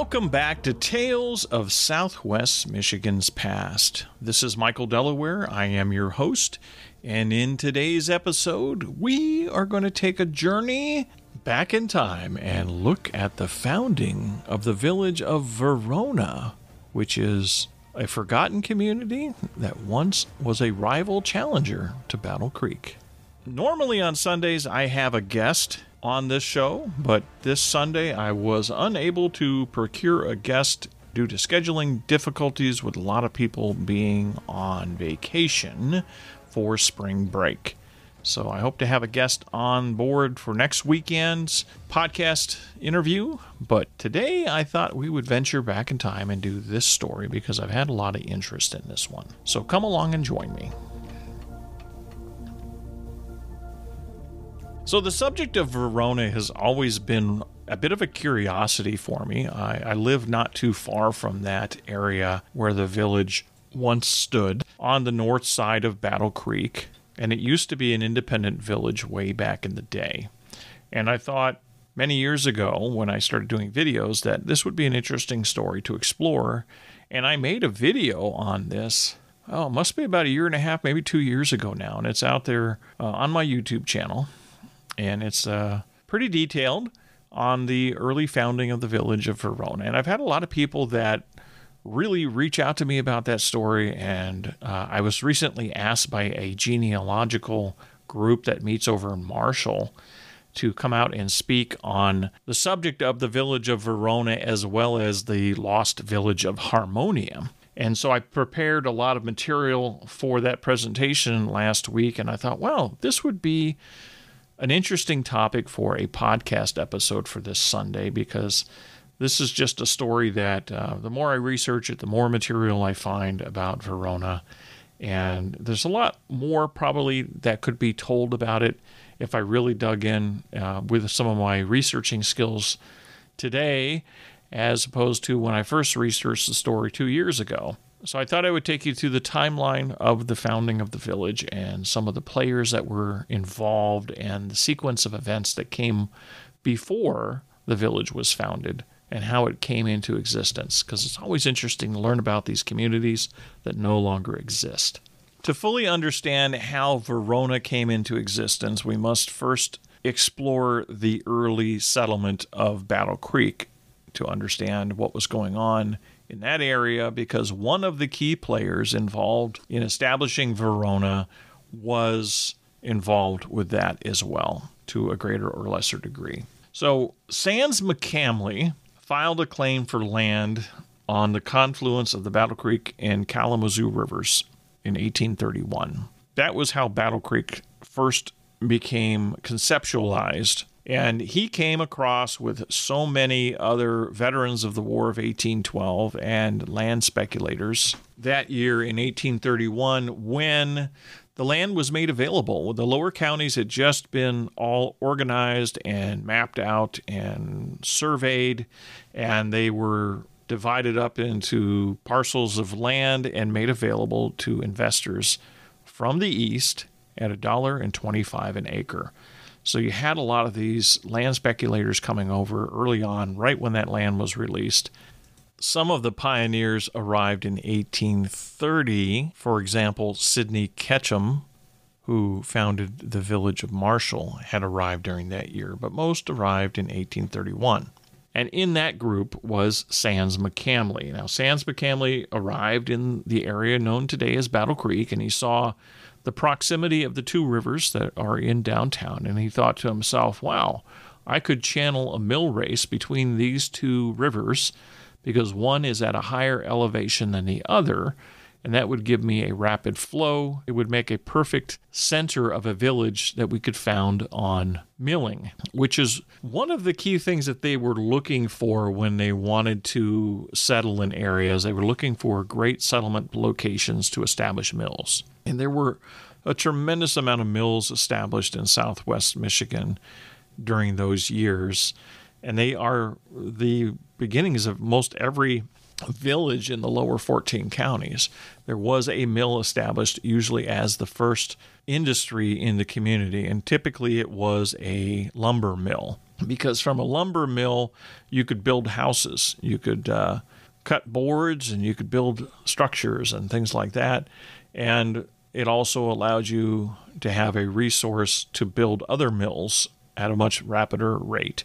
Welcome back to Tales of Southwest Michigan's Past. This is Michael Delaware. I am your host. And in today's episode, we are going to take a journey back in time and look at the founding of the village of Verona, which is a forgotten community that once was a rival challenger to Battle Creek. Normally on Sundays, I have a guest on this show, but this Sunday I was unable to procure a guest due to scheduling difficulties with a lot of people being on vacation for spring break. So I hope to have a guest on board for next weekend's podcast interview. But today I thought we would venture back in time and do this story because I've had a lot of interest in this one. So come along and join me. So, the subject of Verona has always been a bit of a curiosity for me. I, I, live not too far from that area where the village once stood on the north side of Battle Creek, and it used to be an independent village way back in the day. And I thought many years ago when I started doing videos that this would be an interesting story to explore, and I made a video on this. Oh, must be about a year and a half, maybe two years ago now, and it's out there uh, on my YouTube channel and it's uh, pretty detailed on the early founding of the village of Verona. And I've had a lot of people that really reach out to me about that story. And uh, I was recently asked by a genealogical group that meets over in Marshall to come out and speak on the subject of the village of Verona as well as the lost village of Harmonia. And so I prepared a lot of material for that presentation last week, and I thought, well, this would be an interesting topic for a podcast episode for this Sunday because this is just a story that uh, the more I research it, the more material I find about Verona. And there's a lot more probably that could be told about it if I really dug in uh, with some of my researching skills today, as opposed to when I first researched the story two years ago. So I thought I would take you through the timeline of the founding of the village and some of the players that were involved and the sequence of events that came before the village was founded and how it came into existence because it's always interesting to learn about these communities that no longer exist. To fully understand how Verona came into existence, we must first explore the early settlement of Battle Creek to understand what was going on in that area because one of the key players involved in establishing Verona was involved with that as well to a greater or lesser degree. So, Sands McCamley filed a claim for land on the confluence of the Battle Creek and Kalamazoo rivers in 1831. That was how Battle Creek first became conceptualized and he came across with so many other veterans of the War of 1812 and land speculators that year in 1831 when the land was made available. The lower counties had just been all organized and mapped out and surveyed, and they were divided up into parcels of land and made available to investors from the east at a dollar and 25 an acre. So you had a lot of these land speculators coming over early on, right when that land was released. Some of the pioneers arrived in 1830. For example, Sidney Ketchum, who founded the village of Marshall, had arrived during that year, but most arrived in 1831. And in that group was Sands McCamley. Now, Sands McCamley arrived in the area known today as Battle Creek, and he saw the proximity of the two rivers that are in downtown, and he thought to himself, wow, I could channel a mill race between these two rivers because one is at a higher elevation than the other, and that would give me a rapid flow. It would make a perfect center of a village that we could found on milling, which is one of the key things that they were looking for when they wanted to settle in areas. They were looking for great settlement locations to establish mills. And there were a tremendous amount of mills established in southwest Michigan during those years. And they are the beginnings of most every village in the lower 14 counties, there was a mill established, usually as the first industry in the community. And typically it was a lumber mill. Because from a lumber mill, you could build houses, you could uh, cut boards, and you could build structures and things like that. And it also allowed you to have a resource to build other mills at a much rapider rate.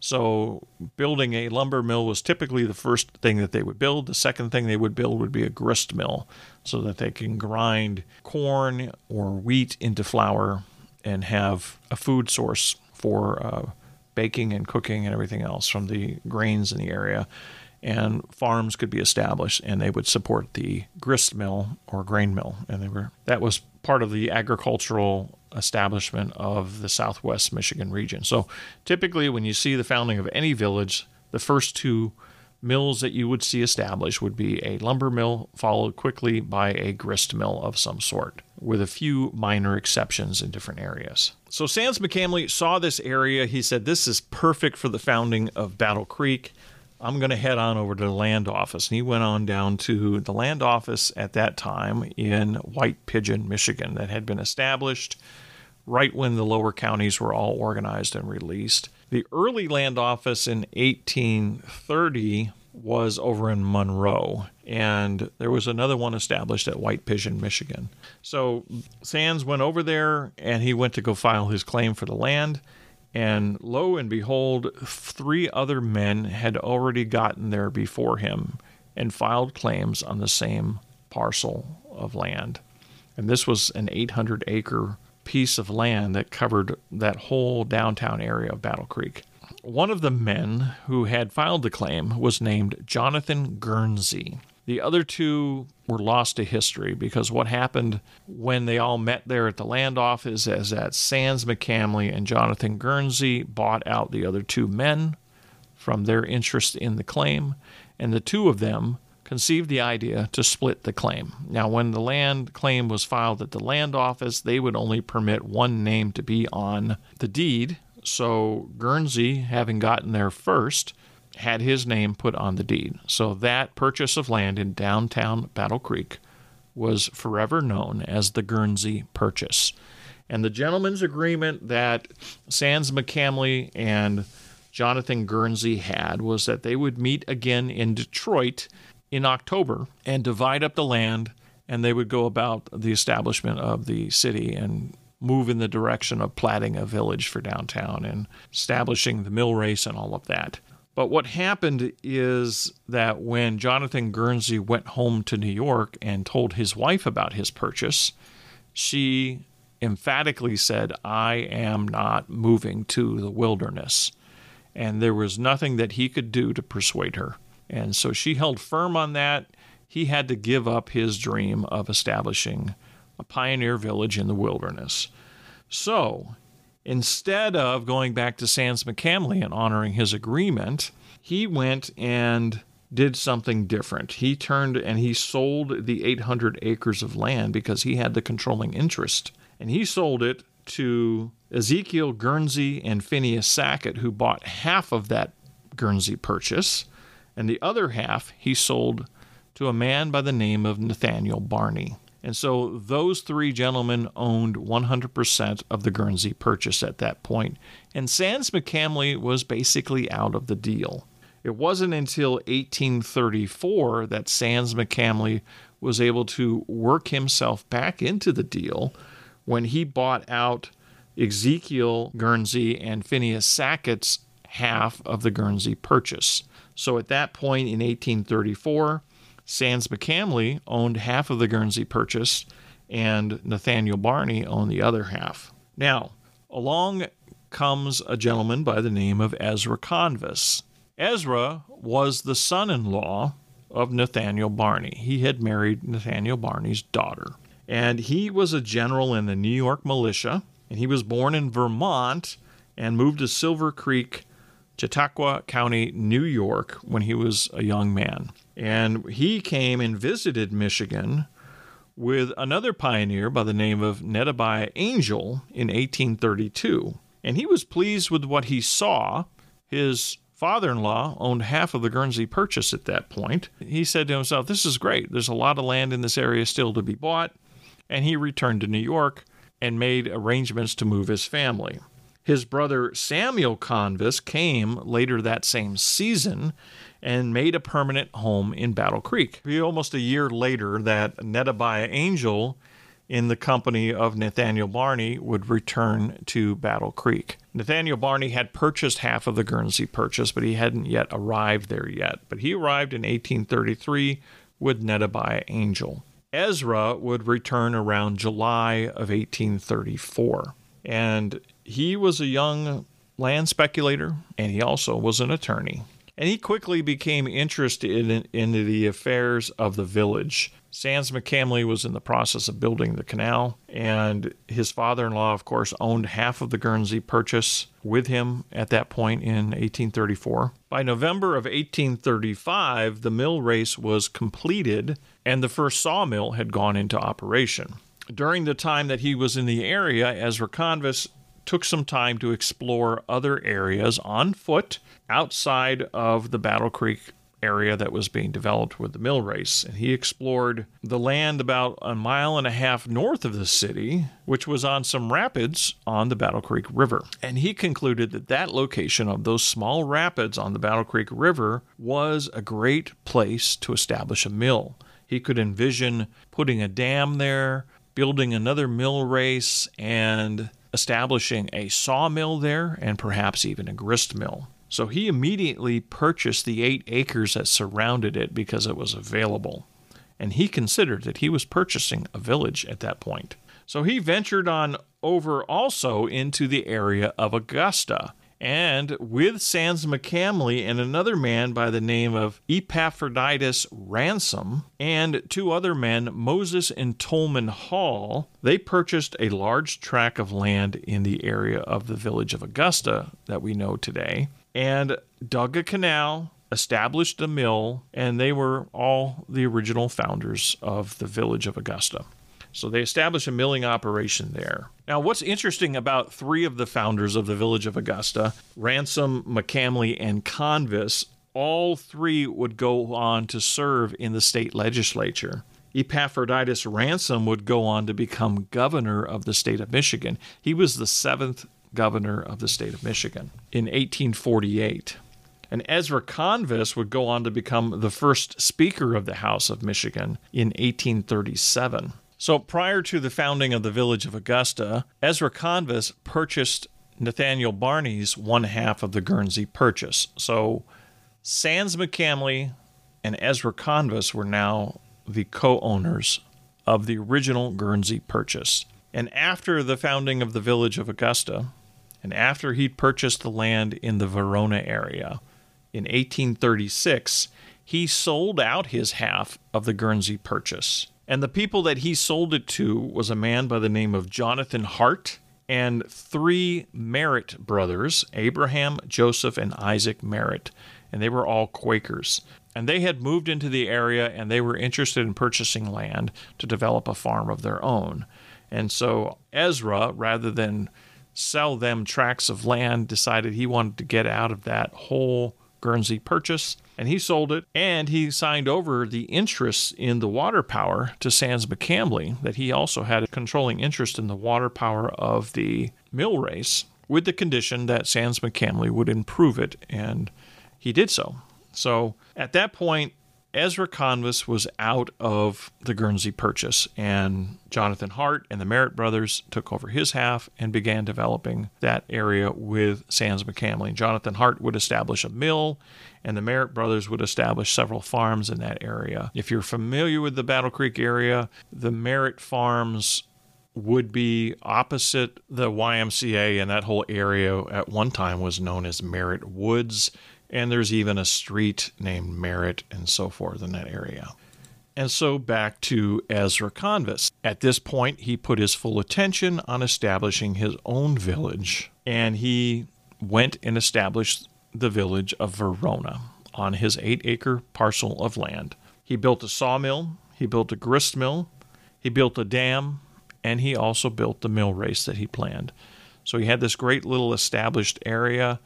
So, building a lumber mill was typically the first thing that they would build. The second thing they would build would be a grist mill so that they can grind corn or wheat into flour and have a food source for uh, baking and cooking and everything else from the grains in the area. And farms could be established and they would support the grist mill or grain mill. And they were that was part of the agricultural establishment of the southwest Michigan region. So typically, when you see the founding of any village, the first two mills that you would see established would be a lumber mill, followed quickly by a grist mill of some sort, with a few minor exceptions in different areas. So Sands McCamley saw this area. He said, This is perfect for the founding of Battle Creek. I'm going to head on over to the land office. And he went on down to the land office at that time in White Pigeon, Michigan, that had been established right when the lower counties were all organized and released. The early land office in 1830 was over in Monroe, and there was another one established at White Pigeon, Michigan. So Sands went over there and he went to go file his claim for the land. And lo and behold, three other men had already gotten there before him and filed claims on the same parcel of land. And this was an 800 acre piece of land that covered that whole downtown area of Battle Creek. One of the men who had filed the claim was named Jonathan Guernsey. The other two were lost to history because what happened when they all met there at the land office is that Sands McCamley and Jonathan Guernsey bought out the other two men from their interest in the claim, and the two of them conceived the idea to split the claim. Now, when the land claim was filed at the land office, they would only permit one name to be on the deed. So Guernsey, having gotten there first, had his name put on the deed. So that purchase of land in downtown Battle Creek was forever known as the Guernsey Purchase. And the gentleman's agreement that Sands McCamley and Jonathan Guernsey had was that they would meet again in Detroit in October and divide up the land, and they would go about the establishment of the city and move in the direction of platting a village for downtown and establishing the mill race and all of that. But what happened is that when Jonathan Guernsey went home to New York and told his wife about his purchase, she emphatically said, I am not moving to the wilderness. And there was nothing that he could do to persuade her. And so she held firm on that. He had to give up his dream of establishing a pioneer village in the wilderness. So instead of going back to Sands McCamley and honoring his agreement, he went and did something different. He turned and he sold the 800 acres of land because he had the controlling interest. And he sold it to Ezekiel Guernsey and Phineas Sackett, who bought half of that Guernsey purchase and the other half he sold to a man by the name of Nathaniel Barney. And so those three gentlemen owned 100% of the Guernsey purchase at that point, and Sands McCamley was basically out of the deal. It wasn't until 1834 that Sands McCamley was able to work himself back into the deal when he bought out Ezekiel Guernsey and Phineas Sackett's half of the Guernsey purchase. So at that point in 1834, Sands McCamley owned half of the Guernsey purchase, and Nathaniel Barney owned the other half. Now, along comes a gentleman by the name of Ezra Convis. Ezra was the son in law of Nathaniel Barney. He had married Nathaniel Barney's daughter. And he was a general in the New York militia, and he was born in Vermont and moved to Silver Creek Chautauqua County, New York, when he was a young man. And he came and visited Michigan with another pioneer by the name of Nedabai Angel in 1832. And he was pleased with what he saw. His father in law owned half of the Guernsey Purchase at that point. He said to himself, This is great. There's a lot of land in this area still to be bought. And he returned to New York and made arrangements to move his family. His brother Samuel Convis came later that same season and made a permanent home in Battle Creek. It Be almost a year later, that Nettabiah Angel in the company of Nathaniel Barney would return to Battle Creek. Nathaniel Barney had purchased half of the Guernsey purchase, but he hadn't yet arrived there yet. But he arrived in 1833 with Nettabiah Angel. Ezra would return around July of 1834. And he was a young land speculator and he also was an attorney. And he quickly became interested in, in the affairs of the village. Sands McCamley was in the process of building the canal, and his father in law, of course, owned half of the Guernsey purchase with him at that point in 1834. By November of 1835, the mill race was completed, and the first sawmill had gone into operation. During the time that he was in the area, Ezra Convis took some time to explore other areas on foot outside of the Battle Creek area that was being developed with the mill race. And he explored the land about a mile and a half north of the city, which was on some rapids on the Battle Creek River. And he concluded that that location of those small rapids on the Battle Creek River was a great place to establish a mill. He could envision putting a dam there, building another mill race, and establishing a sawmill there and perhaps even a grist mill. So he immediately purchased the eight acres that surrounded it because it was available. And he considered that he was purchasing a village at that point. So he ventured on over also into the area of Augusta. And with Sands McCamley and another man by the name of Epaphroditus Ransom and two other men, Moses and Tolman Hall, they purchased a large tract of land in the area of the village of Augusta that we know today and dug a canal, established a mill, and they were all the original founders of the village of Augusta. So they established a milling operation there. Now, what's interesting about three of the founders of the village of Augusta, Ransom, McCamley, and Convis, all three would go on to serve in the state legislature. Epaphroditus Ransom would go on to become governor of the state of Michigan. He was the seventh governor of the state of Michigan in 1848. And Ezra Convis would go on to become the first Speaker of the House of Michigan in 1837. So prior to the founding of the village of Augusta, Ezra Convis purchased Nathaniel Barney's one half of the Guernsey purchase. So Sands McCamley and Ezra Convis were now the co owners of the original Guernsey purchase. And after the founding of the village of Augusta, and after he'd purchased the land in the Verona area in 1836, he sold out his half of the Guernsey purchase. And the people that he sold it to was a man by the name of Jonathan Hart and three Merritt brothers, Abraham, Joseph, and Isaac Merritt. And they were all Quakers. And they had moved into the area and they were interested in purchasing land to develop a farm of their own. And so Ezra, rather than sell them tracts of land, decided he wanted to get out of that whole Guernsey purchase, and he sold it. And he signed over the interests in the water power to Sands McCamley, that he also had a controlling interest in the water power of the mill race, with the condition that Sands McCamley would improve it, and he did so. So at that point, Ezra Convis was out of the Guernsey purchase, and Jonathan Hart and the Merritt brothers took over his half and began developing that area with Sands McCamley. Jonathan Hart would establish a mill, and the Merritt brothers would establish several farms in that area. If you're familiar with the Battle Creek area, the Merritt farms would be opposite the YMCA, and that whole area at one time was known as Merritt Woods and there's even a street named Merritt and so forth in that area. And so back to Ezra Convis. At this point, he put his full attention on establishing his own village, and he went and established the village of Verona on his eight acre parcel of land. He built a sawmill, he built a grist mill, he built a dam, and he also built the mill race that he planned. So he had this great little established area,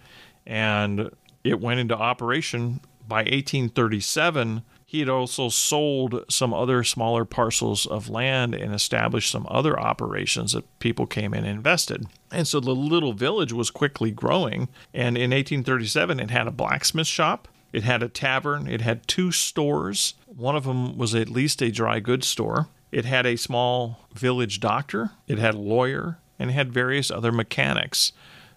and it went into operation by 1837 he had also sold some other smaller parcels of land and established some other operations that people came in and invested. And so the little village was quickly growing. And in 1837, it had a blacksmith shop, it had a tavern, it had two stores. One of them was at least a dry goods store. It had a small village doctor, it had a lawyer, and it had various other mechanics.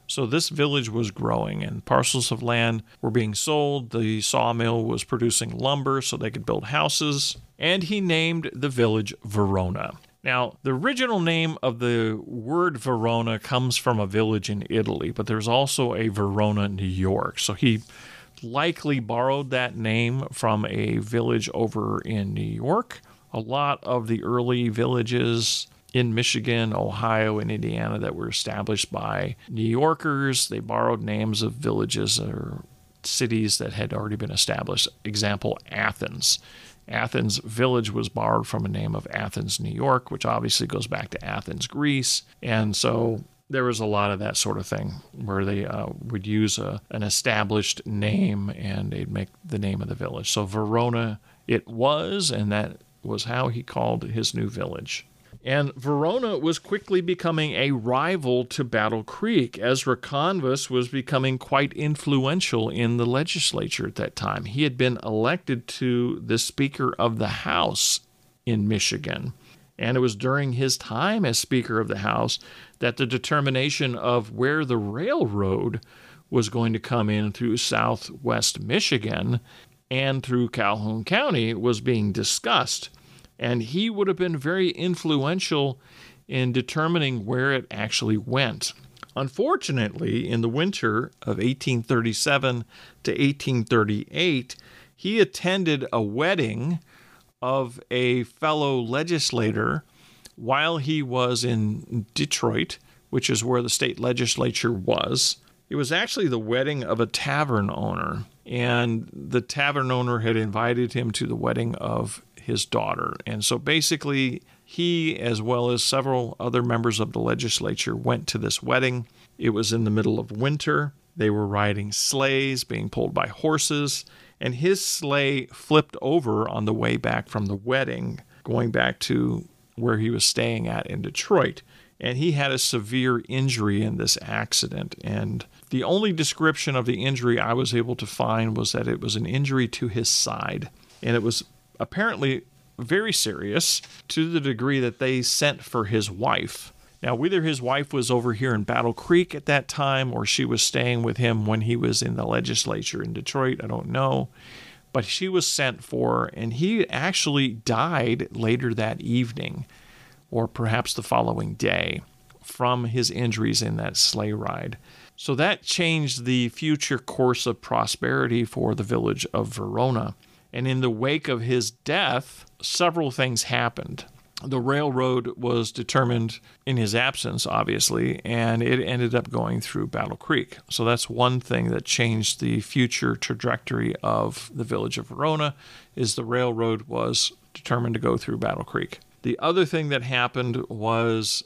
So this village was growing, and parcels of land were being sold. The sawmill was producing lumber so they could build houses, and he named the village Verona. Now, the original name of the word Verona comes from a village in Italy, but there's also a Verona, New York. So he likely borrowed that name from a village over in New York. A lot of the early villages in Michigan, Ohio, and Indiana that were established by New Yorkers. They borrowed names of villages or cities that had already been established. Example, Athens. Athens village was borrowed from a name of Athens, New York, which obviously goes back to Athens, Greece. And so there was a lot of that sort of thing where they uh, would use a, an established name and they'd make the name of the village. So Verona it was, and that was how he called his new village. And Verona was quickly becoming a rival to Battle Creek. Ezra Convis was becoming quite influential in the legislature at that time. He had been elected to the Speaker of the House in Michigan. And it was during his time as Speaker of the House that the determination of where the railroad was going to come in through southwest Michigan and through Calhoun County was being discussed and he would have been very influential in determining where it actually went. Unfortunately, in the winter of 1837 to 1838, he attended a wedding of a fellow legislator while he was in Detroit, which is where the state legislature was. It was actually the wedding of a tavern owner, and the tavern owner had invited him to the wedding of his daughter. And so basically, he, as well as several other members of the legislature, went to this wedding. It was in the middle of winter. They were riding sleighs, being pulled by horses, and his sleigh flipped over on the way back from the wedding, going back to where he was staying at in Detroit. And he had a severe injury in this accident. And the only description of the injury I was able to find was that it was an injury to his side. And it was apparently very serious to the degree that they sent for his wife. Now, whether his wife was over here in Battle Creek at that time or she was staying with him when he was in the legislature in Detroit, I don't know. But she was sent for, and he actually died later that evening, or perhaps the following day, from his injuries in that sleigh ride. So that changed the future course of prosperity for the village of Verona. And in the wake of his death, several things happened. The railroad was determined in his absence, obviously, and it ended up going through Battle Creek. So that's one thing that changed the future trajectory of the village of Verona is the railroad was determined to go through Battle Creek. The other thing that happened was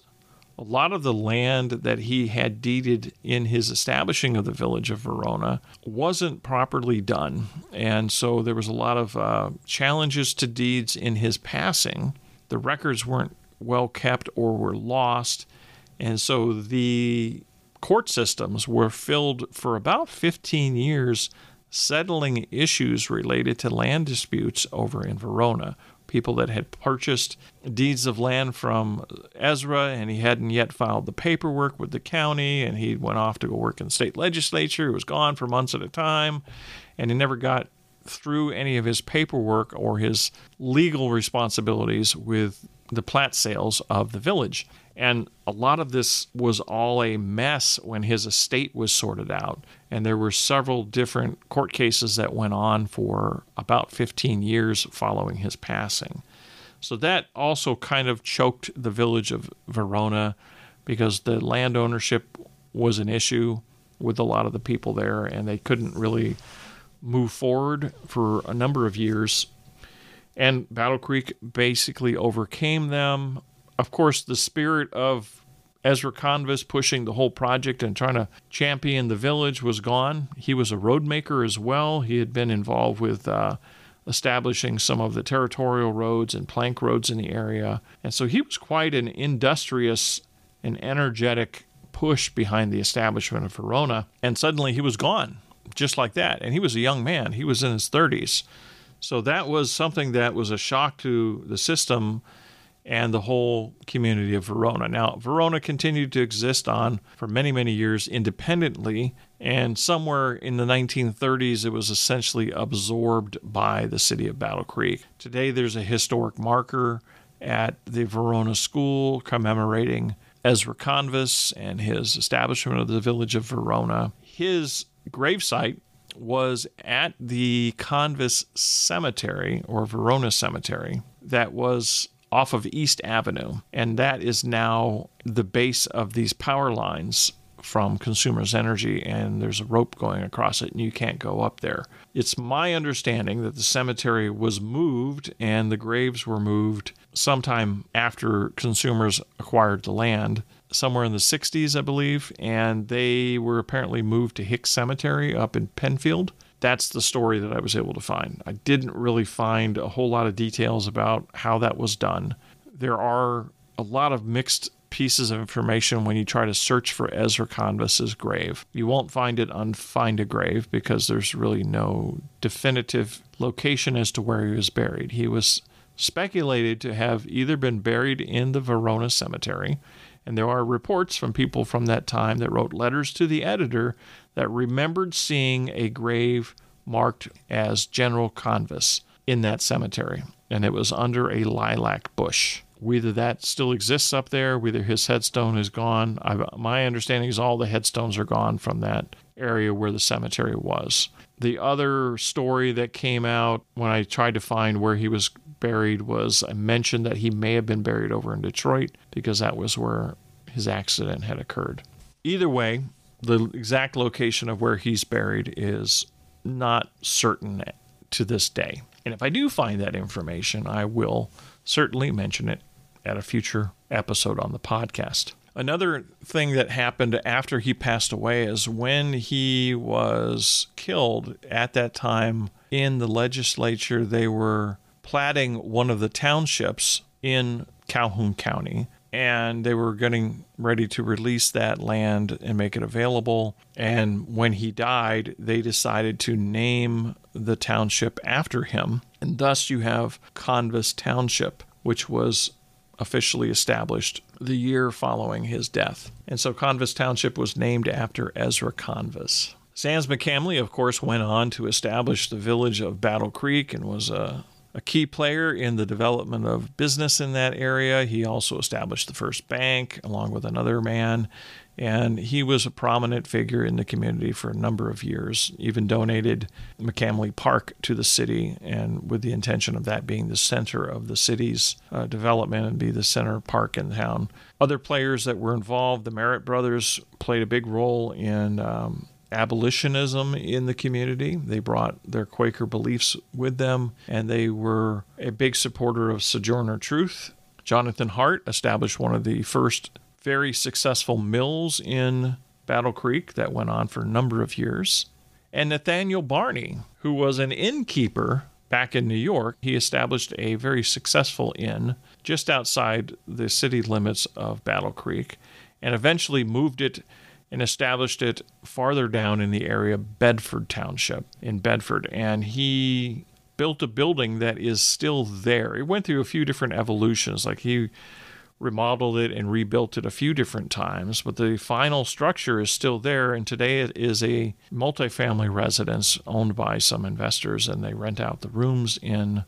a lot of the land that he had deeded in his establishing of the village of Verona wasn't properly done. And so there was a lot of uh, challenges to deeds in his passing. The records weren't well kept or were lost. And so the court systems were filled for about 15 years settling issues related to land disputes over in Verona people that had purchased deeds of land from Ezra, and he hadn't yet filed the paperwork with the county, and he went off to go work in the state legislature. He was gone for months at a time, and he never got through any of his paperwork or his legal responsibilities with the plat sales of the village. And a lot of this was all a mess when his estate was sorted out. And there were several different court cases that went on for about 15 years following his passing. So that also kind of choked the village of Verona because the land ownership was an issue with a lot of the people there, and they couldn't really move forward for a number of years. And Battle Creek basically overcame them of course, the spirit of Ezra Convis pushing the whole project and trying to champion the village was gone. He was a roadmaker as well. He had been involved with uh, establishing some of the territorial roads and plank roads in the area. And so he was quite an industrious and energetic push behind the establishment of Verona. And suddenly he was gone, just like that. And he was a young man, he was in his 30s. So that was something that was a shock to the system and the whole community of Verona. Now, Verona continued to exist on for many, many years independently, and somewhere in the 1930s, it was essentially absorbed by the city of Battle Creek. Today, there's a historic marker at the Verona School commemorating Ezra Convis and his establishment of the village of Verona. His gravesite was at the Convis Cemetery or Verona Cemetery that was off of East Avenue. And that is now the base of these power lines from Consumers Energy, and there's a rope going across it, and you can't go up there. It's my understanding that the cemetery was moved and the graves were moved sometime after consumers acquired the land, somewhere in the 60s, I believe, and they were apparently moved to Hicks Cemetery up in Pennfield that's the story that I was able to find. I didn't really find a whole lot of details about how that was done. There are a lot of mixed pieces of information when you try to search for Ezra Convis's grave. You won't find it on Find a Grave because there's really no definitive location as to where he was buried. He was speculated to have either been buried in the Verona cemetery, and there are reports from people from that time that wrote letters to the editor that remembered seeing a grave marked as General Convis in that cemetery, and it was under a lilac bush. Whether that still exists up there, whether his headstone is gone, I, my understanding is all the headstones are gone from that area where the cemetery was. The other story that came out when I tried to find where he was buried was I mentioned that he may have been buried over in Detroit because that was where his accident had occurred. Either way, the exact location of where he's buried is not certain to this day. And if I do find that information, I will certainly mention it at a future episode on the podcast. Another thing that happened after he passed away is when he was killed at that time in the legislature, they were platting one of the townships in Calhoun County and they were getting ready to release that land and make it available. And when he died, they decided to name the township after him. And thus you have Convis Township, which was officially established the year following his death. And so Convis Township was named after Ezra Convis. Sands McCamley, of course, went on to establish the village of Battle Creek and was a a key player in the development of business in that area. He also established the first bank along with another man, and he was a prominent figure in the community for a number of years. Even donated McCamley Park to the city, and with the intention of that being the center of the city's uh, development and be the center park in town. Other players that were involved, the Merritt brothers played a big role in um, abolitionism in the community. They brought their Quaker beliefs with them, and they were a big supporter of Sojourner Truth. Jonathan Hart established one of the first very successful mills in Battle Creek that went on for a number of years. And Nathaniel Barney, who was an innkeeper back in New York, he established a very successful inn just outside the city limits of Battle Creek and eventually moved it and established it farther down in the area, Bedford Township in Bedford. And he built a building that is still there. It went through a few different evolutions. Like he remodeled it and rebuilt it a few different times, but the final structure is still there. And today it is a multifamily residence owned by some investors, and they rent out the rooms in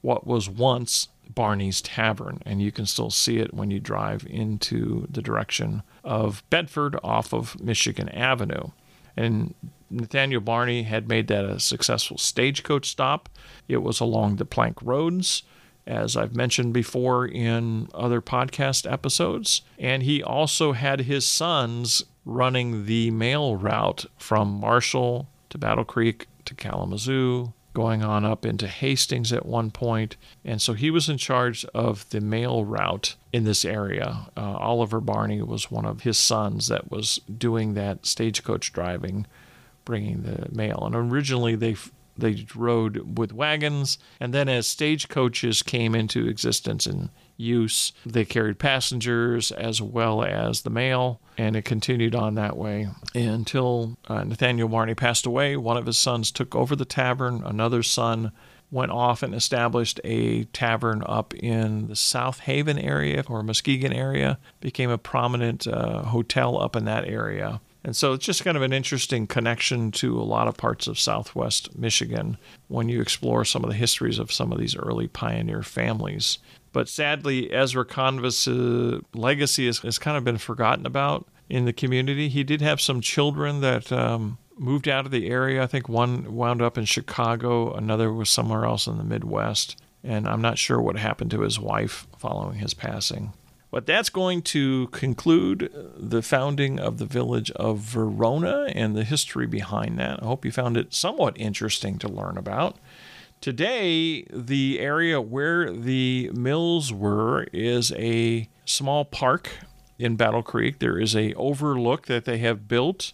what was once Barney's Tavern, and you can still see it when you drive into the direction of Bedford off of Michigan Avenue. And Nathaniel Barney had made that a successful stagecoach stop. It was along the plank roads, as I've mentioned before in other podcast episodes. And he also had his sons running the mail route from Marshall to Battle Creek to Kalamazoo, going on up into Hastings at one point. And so he was in charge of the mail route in this area. Uh, Oliver Barney was one of his sons that was doing that stagecoach driving, bringing the mail. And originally they they rode with wagons, and then as stagecoaches came into existence and use, they carried passengers as well as the mail, and it continued on that way until uh, Nathaniel Barney passed away. One of his sons took over the tavern, another son went off and established a tavern up in the South Haven area or Muskegon area, became a prominent uh, hotel up in that area. And so it's just kind of an interesting connection to a lot of parts of southwest Michigan when you explore some of the histories of some of these early pioneer families. But sadly, Ezra Convis' uh, legacy has, has, kind of been forgotten about in the community. He did have some children that um, moved out of the area. I think one wound up in Chicago, another was somewhere else in the Midwest. And I'm not sure what happened to his wife following his passing. But that's going to conclude uh, the founding of the village of Verona and the history behind that. I hope you found it somewhat interesting to learn about. Today, the area where the mills were is a small park in Battle Creek. There is a overlook that they have built,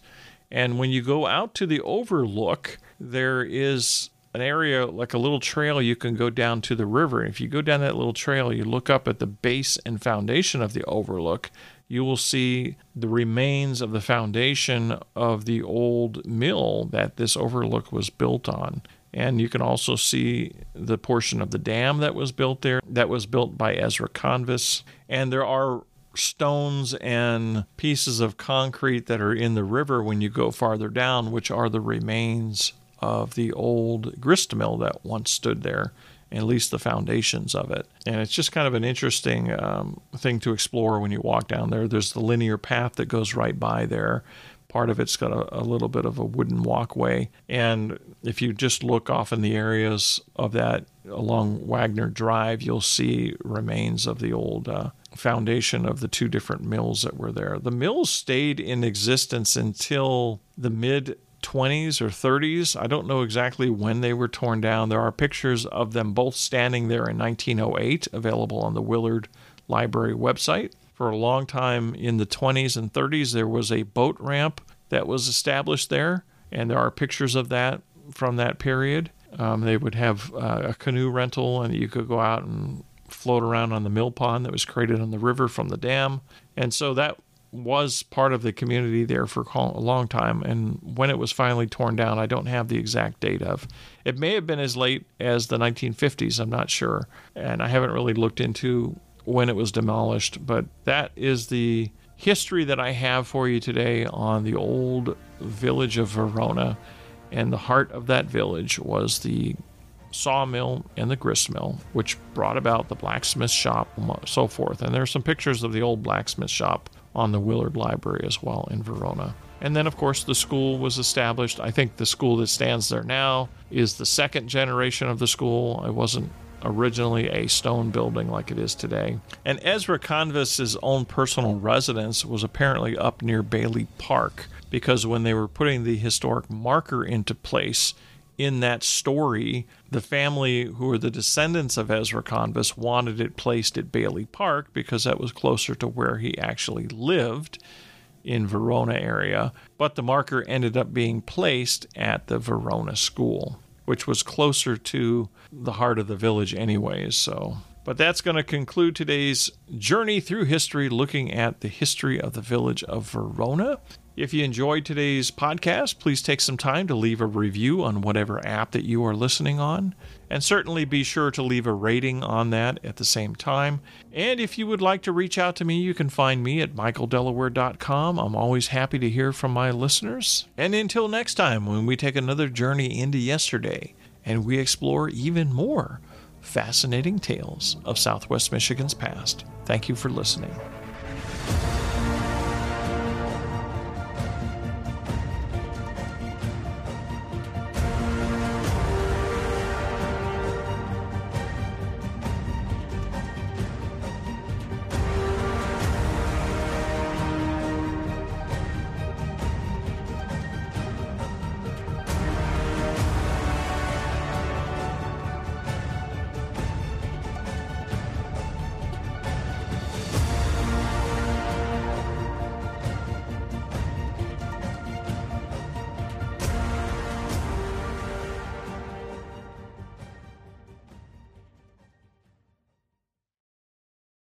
and when you go out to the overlook, there is an area like a little trail you can go down to the river. If you go down that little trail, you look up at the base and foundation of the overlook, you will see the remains of the foundation of the old mill that this overlook was built on. And you can also see the portion of the dam that was built there, that was built by Ezra Convis. And there are stones and pieces of concrete that are in the river when you go farther down, which are the remains of the old grist mill that once stood there, at least the foundations of it. And it's just kind of an interesting um, thing to explore when you walk down there. There's the linear path that goes right by there. Part of it's got a, a little bit of a wooden walkway. And if you just look off in the areas of that along Wagner Drive, you'll see remains of the old uh, foundation of the two different mills that were there. The mills stayed in existence until the mid 20s or 30s. I don't know exactly when they were torn down. There are pictures of them both standing there in 1908 available on the Willard Library website. For a long time in the 20s and 30s, there was a boat ramp that was established there, and there are pictures of that from that period. Um, they would have uh, a canoe rental, and you could go out and float around on the mill pond that was created on the river from the dam. And so that was part of the community there for a long time. And when it was finally torn down, I don't have the exact date of. It may have been as late as the 1950s, I'm not sure. And I haven't really looked into when it was demolished, but that is the history that I have for you today on the old village of Verona. And the heart of that village was the sawmill and the gristmill, which brought about the blacksmith shop, so forth. And there are some pictures of the old blacksmith shop on the Willard Library as well in Verona. And then, of course, the school was established. I think the school that stands there now is the second generation of the school. It wasn't originally a stone building like it is today. And Ezra Convis's own personal residence was apparently up near Bailey Park because when they were putting the historic marker into place, in that story, the family who are the descendants of Ezra Convis wanted it placed at Bailey Park because that was closer to where he actually lived in Verona area, but the marker ended up being placed at the Verona school, which was closer to the heart of the village anyways, so but that's going to conclude today's journey through history looking at the history of the village of Verona. If you enjoyed today's podcast, please take some time to leave a review on whatever app that you are listening on. And certainly be sure to leave a rating on that at the same time. And if you would like to reach out to me, you can find me at michaeldelaware.com. I'm always happy to hear from my listeners. And until next time, when we take another journey into yesterday and we explore even more fascinating tales of Southwest Michigan's past, thank you for listening.